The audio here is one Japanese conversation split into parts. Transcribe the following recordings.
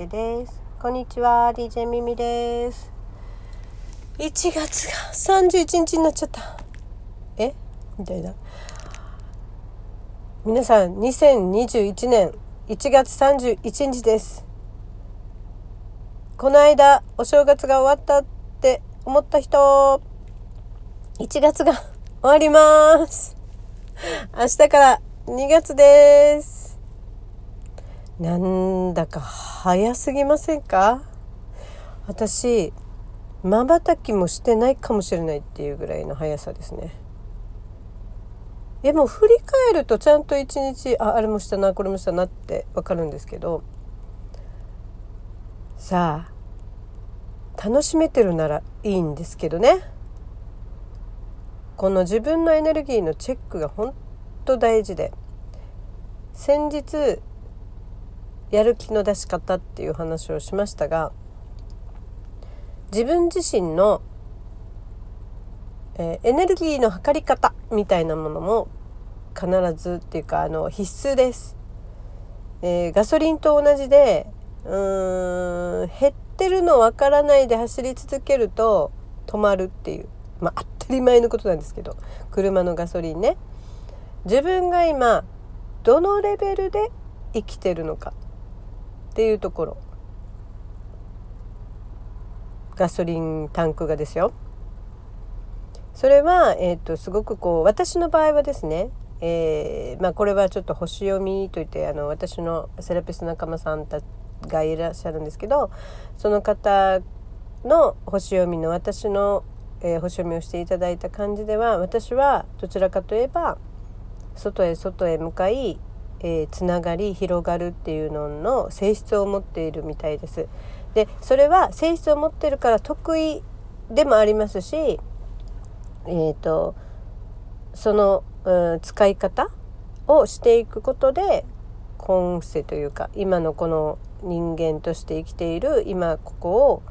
介です。こんにちは DJ ミミです。1月が31日になっちゃった。え？みたいな。皆さん2021年1月31日です。この間お正月が終わったって思った人1月が終わります。明日から2月です。なんだか早すぎませんか？私まばたきもしてないかもしれないっていうぐらいの速さですね。でも振り返るとちゃんと一日ああれもしたなこれもしたなって分かるんですけどさあ楽しめてるならいいんですけどね。この自分のエネルギーのチェックが本当大事で先日やる気の出し方っていう話をしましたが自分自身の、えー、エネルギーの測り方みたいなものも必ずっていうかあの必須です、えー、ガソリンと同じでうーん減ってるのわからないで走り続けると止まるっていうまあ当たり前のことなんですけど車のガソリンね。自分が今どのレベルで生きてるのか。っていうところ。ガソリンタンクがですよ。それは、えーと、すごくこう私の場合はですね、えーまあ、これはちょっと星読みといってあの私のセラピスト仲間さんたがいらっしゃるんですけどその方の星読みの私の、えー、星読みをしていただいた感じでは私はどちらかといえば外へ外へ向かいえー、つながり広がるっていうのの性質を持っているみたいです。でそれは性質を持ってるから得意でもありますし、えーと、その、うん、使い方をしていくことで今世というか今のこの人間として生きている今ここ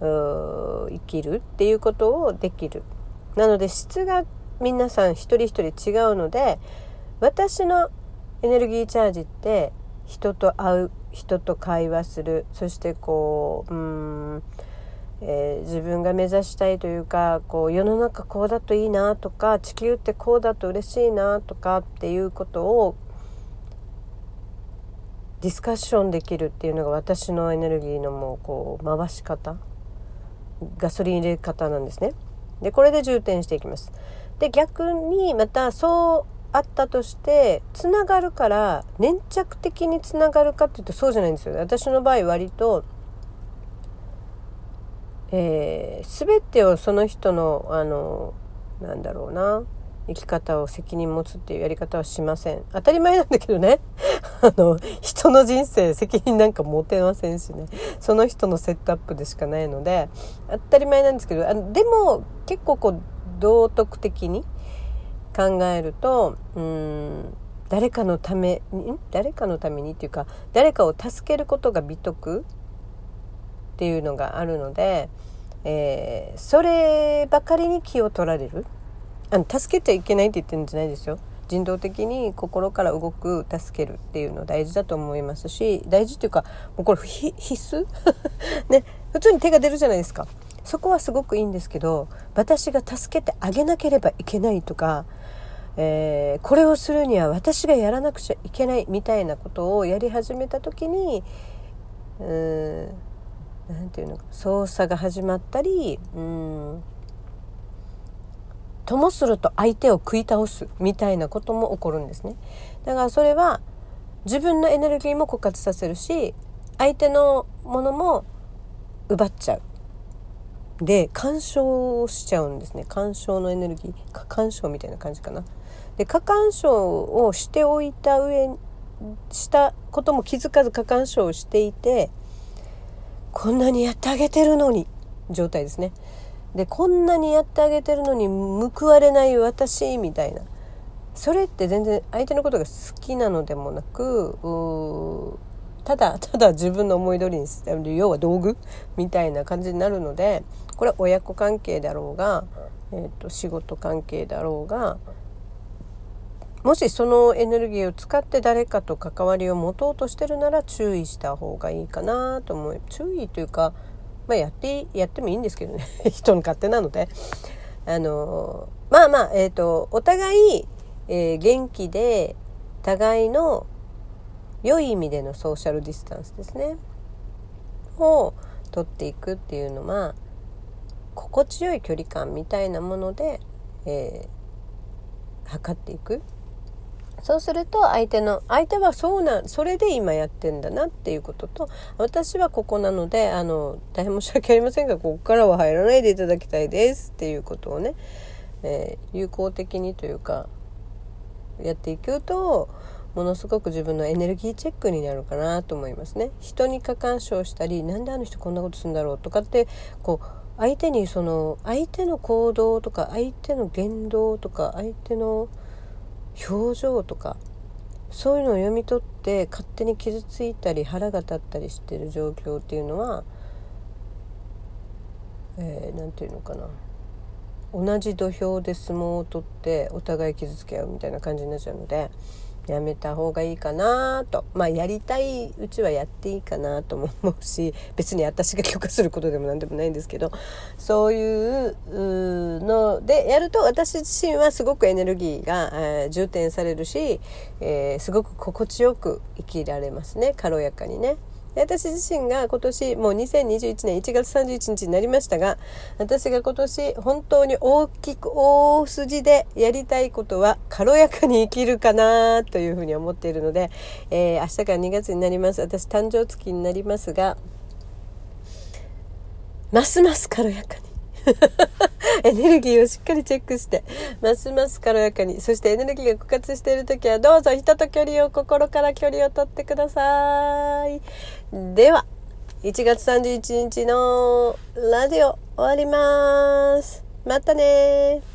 を生きるっていうことをできる。なので質が皆さん一人一人違うので私のエネルギーチャージって人と会う人と会話するそしてこううん、えー、自分が目指したいというかこう世の中こうだといいなとか地球ってこうだと嬉しいなとかっていうことをディスカッションできるっていうのが私のエネルギーのもうこう回し方ガソリン入れ方なんですね。でこれで充填していきます。で逆にまたそうあったとしてつながるから粘着的につながるかっていうとそうじゃないんですよ私の場合割と、えー、全てをその人のあのなんだろうな生き方を責任持つっていうやり方はしません。当たり前なんだけどね。あの人の人生責任なんか持てませんしね。その人のセットアップでしかないので当たり前なんですけどあでも結構こう道徳的に考えるとうん誰かのために誰かのためにっていうか誰かを助けることが美徳っていうのがあるので、えー、そればかりに気を取られる。あの助けちゃいけないって言ってるんじゃないですよ。人道的に心から動く助けるっていうの大事だと思いますし大事っていうかもうこれ必須？ね普通に手が出るじゃないですか。そこはすごくいいんですけど私が助けてあげなければいけないとか、えー、これをするには私がやらなくちゃいけないみたいなことをやり始めた時にうーんなんていうのか操作が始まったりうんともすると相手を食い倒すみたいなことも起こるんですね。だからそれは自分のエネルギーも枯渇させるし相手のものも奪っちゃう。で干渉しちゃうんですね。干渉のエネルギー干渉みたいな感じかな。で過干渉をしておいた上したことも気づかず過干渉をしていてこんなにやってあげてるのに状態ですね。でこんなにやってあげてるのに報われない私みたいな。それって全然相手のことが好きなのでもなくただただ自分の思い通りにする要は道具？みたいな感じになるのでこれは親子関係だろうが、えーと、仕事関係だろうがもしそのエネルギーを使って誰かと関わりを持とうとしてるなら注意した方がいいかなと思う。注意というか、まあ、やってやってもいいんですけどね。人の勝手なので。あのまあまあ、えーと、お互い、えー、元気で互いの良い意味でのソーシャルディスタンスですね。を取っていくっていうのは心地よい距離感みたいなもので、えー、測っていく。そうすると相手の相手はそうなそれで今やってんだなっていうことと私はここなのであの大変申し訳ありませんがここからは入らないでいただきたいですっていうことをね、えー、有効的にというかやっていくとものすごく自分のエネルギーチェックになるかなと思いますね。人に過干渉したりなんであの人こんなことするんだろうとかってこう相手にその相手の行動とか相手の言動とか相手の表情とかそういうのを読み取って勝手に傷ついたり腹が立ったりしてる状況っていうのは何、えー、て言うのかな同じ土俵で相撲を取ってお互い傷つけ合うみたいな感じになっちゃうので。やめた方がいいかなとまあやりたいうちはやっていいかなとも思うし 別に私が許可することでも何でもないんですけどそういうのでやると私自身はすごくエネルギーが、えー、充填されるし、えー、すごく心地よく生きられますね軽やかにね。私自身が今年もう2021年1月31日になりましたが私が今年本当に大きく大筋でやりたいことは軽やかに生きるかなというふうに思っているので、えー、明日から2月になります。私誕生月になりますがますます軽やかに エネルギーをしっかりチェックしてますます軽やかに。そしてエネルギーが枯渇している時はどうぞ人と距離を心から距離をとってください。では1月31日のラジオ終わります。またね